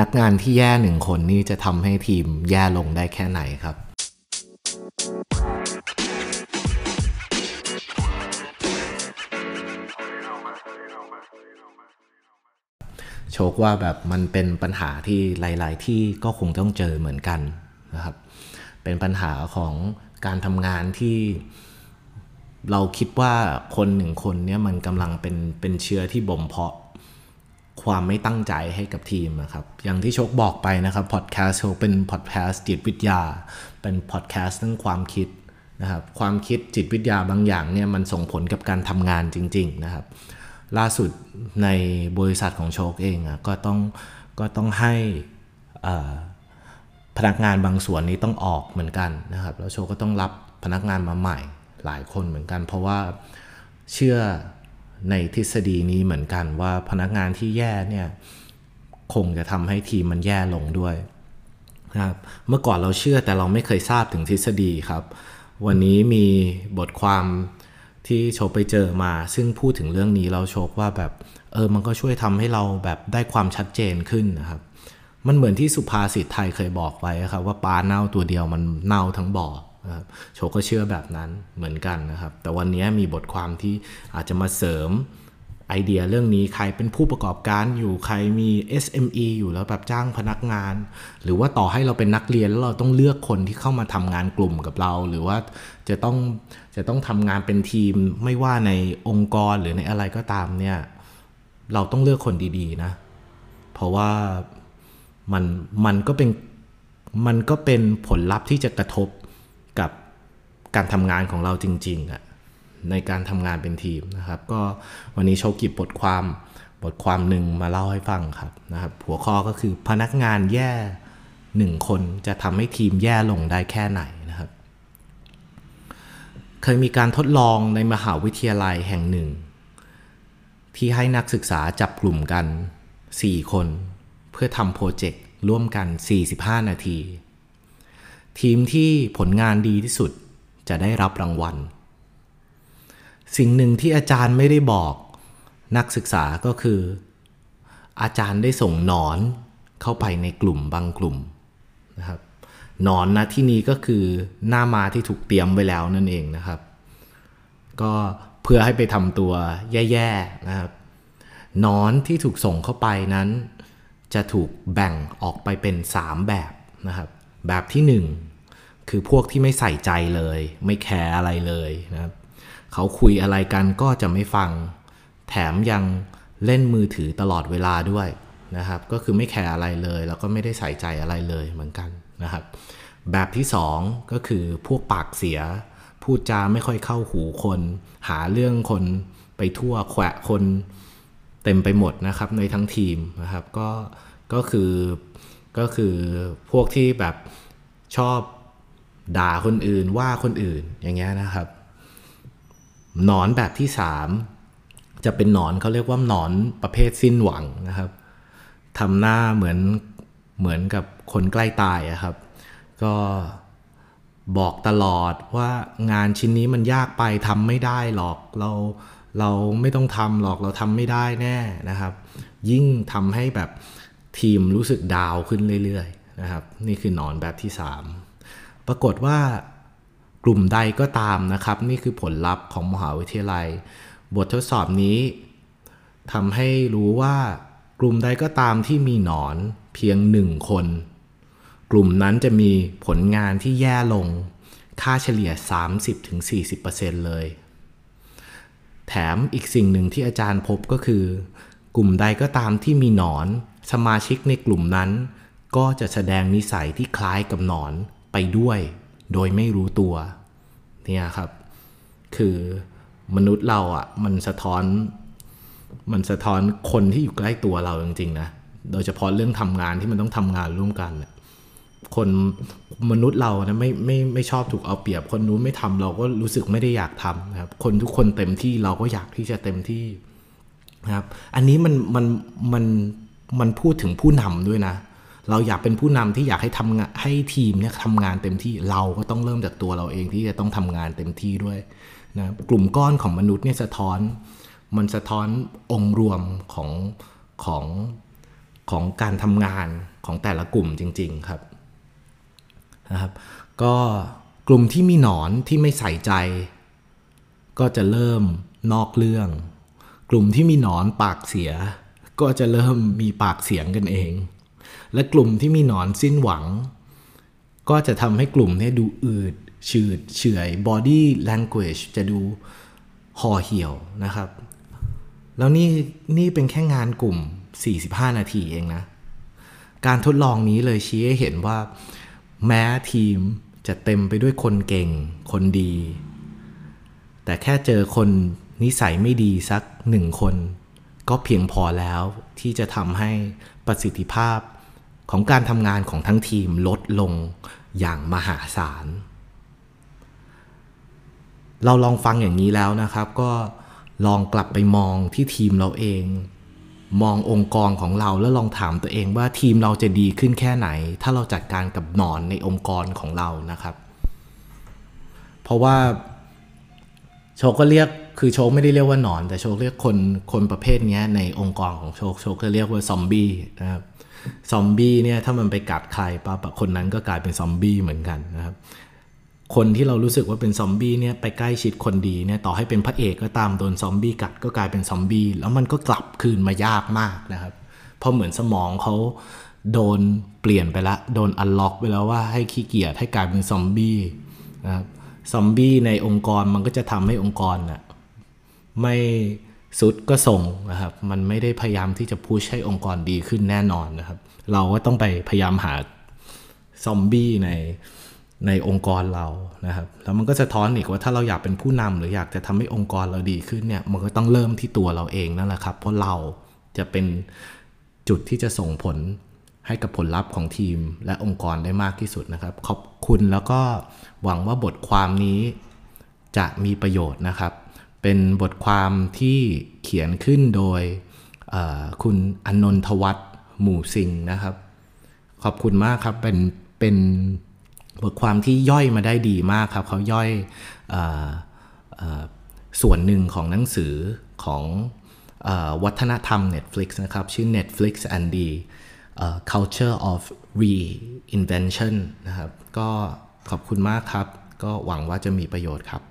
นักงานที่แย่หนึ่งคนนี่จะทำให้ทีมแย่ลงได้แค่ไหนครับโชคว่าแบบมันเป็นปัญหาที่หลาย ๆ ที่ก็คงต้องเจอเหมือนกันนะครับ เป็นปัญหาของการทำงานที่เราคิดว่าคนหนึ่งคนเนี่ยมันกำลังเป็นเป็นเชื้อที่บ่มเพาะ ความไม่ตั้งใจให้กับทีมครับอย่างที่โชคบอกไปนะครับพอดแคสต์โชคเป็นพอดแคสต์จิตวิทยา เป็นพอดแคสต์เรื่องความคิดนะครับความคิดจิตวิทยาบางอย่างเนี่ยมันส่งผลกับการทำงานจริง ๆนะครับ ล่าสุดในบริษัทของโชคเองอะก็ต้องก็ต้องให้พนักงานบางส่วนนี้ต้องออกเหมือนกันนะครับ แล้วโชคก็ต้องรับพนักงานมาใหม่หลายคนเหมือนกัน เพราะว่าเชื่อ ในทฤษฎีนี้เหมือนกันว่าพนักงานที่แย่เนี่ยคงจะทำให้ทีมมันแย่ลงด้วยนะครับเมื่อก่อนเราเชื่อแต่เราไม่เคยทราบถึงทฤษฎีครับ วันนี้มีบทความที่โชไปเจอมา ซึ่งพูดถึงเรื่องนี้เราโชคว่าแบบเออมันก็ช่วยทำให้เราแบบได้ความชัดเจนขึ้นนะครับ มันเหมือนที่สุภาษิตไทยเคยบอกไว้ครับว่าปลาเน่าตัวเดียวมันเน่าทั้งบ่อ โชก็เชื่อแบบนั้นเหมือนกันนะครับ แต่วันนี้มีบทความที่อาจจะมาเสริมไอเดียเรื่องนี้ใครเป็นผู้ประกอบการอยู่ใครมี SME อยู่แล้วแบบจ้างพนักงาน หรือว่าต่อให้เราเป็นนักเรียนแล้วเราต้องเลือกคนที่เข้ามาทำงานกลุ่มกับเรา หรือว่าจะต้องจะต้องทำงานเป็นทีมไม่ว่าในองค์กรหรือในอะไรก็ตามเนี่ยเราต้องเลือกคนดีๆนะ เพราะว่ามันมันก็เป็นมันก็เป็นผลลัพธ์ที่จะกระทบ กับการทำงานของเราจริงๆอะในการทำงานเป็นทีมนะครับ ก็วันนี้โชกิบบทความบทความหนึ่งมาเล่าให้ฟังครับนะครับ หัวข้อก็คือพนักงานแย่หนึ่งคนจะทำให้ทีมแย่ลงได้แค่ไหนนะครับ เคยมีการทดลองในมหาวิทยาลัยแห่งหนึ่ง ที่ให้นักศึกษาจับกลุ่มกัน 4 คน เพื่อทำโปรเจกต์ร่วมกัน 45 นาที ทีมที่ผลงานดีที่สุดจะได้รับรางวัล สิ่งหนึ่งที่อาจารย์ไม่ได้บอกนักศึกษาก็คือ อาจารย์ได้ส่งหนอนเข้าไปในกลุ่มบางกลุ่มนะครับหนอนนะที่นี้ก็คือหน้ามาที่ถูกเตรียมไว้แล้วนั่นเองนะครับ ก็เพื่อให้ไปทำตัวแย่ๆนะครับหนอนที่ถูกส่งเข้าไปนั้น จะถูกแบ่งออกไปเป็น 3 แบบนะครับ แบบที่ 1 คือพวกที่ไม่ใส่ใจเลย ไม่แคร์อะไรเลยนะครับเขาคุยอะไรกันก็จะไม่ฟัง แถมยังเล่นมือถือตลอดเวลาด้วยนะครับ ก็คือไม่แคร์อะไรเลย แล้วก็ไม่ได้ใส่ใจอะไรเลยเหมือนกันนะครับ แบบที่ 2 ก็คือพวกปากเสีย พูดจาไม่ค่อยเข้าหูคน หาเรื่องคนไปทั่วแขวะคนเต็มไปหมดนะครับในทั้งทีมนะครับ ก็ก็คือ ก็คือพวกที่แบบชอบด่าคนอื่นว่าคนอื่นอย่างเงี้ยนะครับ หนอนแบบที่สามจะเป็นหนอนเขาเรียกว่าหนอนประเภทสิ้นหวังนะครับทำหน้าเหมือนเหมือนกับคนใกล้ตายอะครับ ก็บอกตลอดว่างานชิ้นนี้มันยากไปทำไม่ได้หรอกเราเราไม่ต้องทำหรอกเราทำไม่ได้แน่นะครับ ยิ่งทำให้แบบ ทีมรู้สึกดาวขึ้นเรื่อยๆนะครับ นี่คือนอนแบบที่ 3 ปรากฏว่ากลุ่มใดก็ตามนะครับ นี่คือผลลัพธ์ของมหาวิทยาลัย บททดสอบนี้ทำให้รู้ว่ากลุ่มใดก็ตามที่มีหนอนเพียงหนึ่งคน กลุ่มนั้นจะมีผลงานที่แย่ลง ค่าเฉลี่ย 30-40%เลย แถมอีกสิ่งหนึ่งที่อาจารย์พบก็คือ กลุ่มใดก็ตามที่มีหนอน สมาชิกในกลุ่มนั้น ก็จะแสดงนิสัยที่คล้ายกับหนอนไปด้วย โดยไม่รู้ตัวเนี่ยครับ คือมนุษย์เราอะ่ะมันสะท้อน มันสะท้อนคนที่อยู่ใกล้ตัวเราจริงๆนะโดยเฉพาะเรื่องทำงานที่มันต้องทำงานร่วมกันคนมนุษย์เรานะไม่ไม่ไม่ชอบถูกเอาเปรียบ คนนู้นไม่ทำเราก็รู้สึกไม่ได้อยากทำนะครับ คนทุกคนเต็มที่เราก็อยากที่จะเต็มที่นะครับ อันนี้มันมันมัน มันพูดถึงผู้นำด้วยนะ เราอยากเป็นผู้นำที่อยากให้ทำงานให้ทีมเนี่ยทำงานเต็มที่เราก็ต้องเริ่มจากตัวเราเองที่จะต้องทำงานเต็มที่ด้วยนะกลุ่มก้อนของมนุษย์เนี่ยสะท้อน มันสะท้อนองค์รวมของของของการทำงานของแต่ละกลุ่มจริง ๆครับนะครับ ก็กลุ่มที่มีหนอนที่ไม่ใส่ใจ ก็จะเริ่มนอกเรื่อง กลุ่มที่มีหนอนปากเสีย ก็จะเริ่มมีปากเสียงกันเอง และกลุ่มที่มีหนอนสิ้นหวัง ก็จะทำให้กลุ่มนี้ดูอืดชืดเฉื่อย body language จะดูห่อเหี่ยวนะครับ แล้วนี่นี่เป็นแค่งานกลุ่ม 45 นาทีเองนะ การทดลองนี้เลยชี้ให้เห็นว่า แม้ทีมจะเต็มไปด้วยคนเก่ง คนดี แต่แค่เจอคนนิสัยไม่ดีสักหนึ่งคน ก็เพียงพอแล้วที่จะทำให้ประสิทธิภาพของการทำงานของทั้งทีมลดลงอย่างมหาศาล เราลองฟังอย่างนี้แล้วนะครับ ก็ลองกลับไปมองที่ทีมเราเอง มององค์กรของเราแล้วลองถามตัวเองว่าทีมเราจะดีขึ้นแค่ไหน ถ้าเราจัดการกับหนอนในองค์กรของเรานะครับ เพราะว่าโชก็เรียก คือโชคไม่ได้เรียกว่าหนอน แต่โชคเรียกคนคนประเภทนี้ในองค์กรของโชคโชคก็เรียกว่าซอมบี้นะครับซอมบี้เนี่ยถ้ามันไปกัดใครปั๊บคนนั้นก็กลายเป็นซอมบี้เหมือนกันนะครับคนที่เรารู้สึกว่าเป็นซอมบี้เนี่ยไปใกล้ชิดคนดีเนี่ยต่อให้เป็นพระเอกก็ตามโดนซอมบี้กัดก็กลายเป็นซอมบี้แล้วมันก็กลับคืนมายากมากนะครับเพราะเหมือนสมองเขาโดนเปลี่ยนไปละโดนอันล็อกไปแล้วว่าให้ขี้เกียจให้กลายเป็นซอมบี้นะครับซอมบี้ในองค์กรมันก็จะทำให้องค์กรน่ะ ไม่สุดก็ส่งนะครับ มันไม่ได้พยายามที่จะพุชให้องค์กรดีขึ้นแน่นอนนะครับ เราก็ต้องไปพยายามหาซอมบี้ในในองค์กรเรานะครับ แล้วมันก็จะท้อนอีกว่าถ้าเราอยากเป็นผู้นำหรืออยากจะทำให้องค์กรเราดีขึ้นเนี่ย มันก็ต้องเริ่มที่ตัวเราเองนั่นแหละครับ เพราะเราจะเป็นจุดที่จะส่งผลให้กับผลลัพธ์ของทีมและองค์กรได้มากที่สุดนะครับ ขอบคุณแล้วก็หวังว่าบทความนี้จะมีประโยชน์นะครับ เป็นบทความที่เขียนขึ้นโดยคุณอนนทวัฒน์หมู่สิงนะครับ ขอบคุณมากครับเป็นเป็นบทความที่ย่อยมาได้ดีมากครับ เขาย่อยอส่วนหนึ่งของหนังสือของอวัฒนธรรม Netflix นะครับ ชื่อ Netflix and the Culture of Reinvention นะครับ ก็ขอบคุณมากครับ ก็หวังว่าจะมีประโยชน์ครับ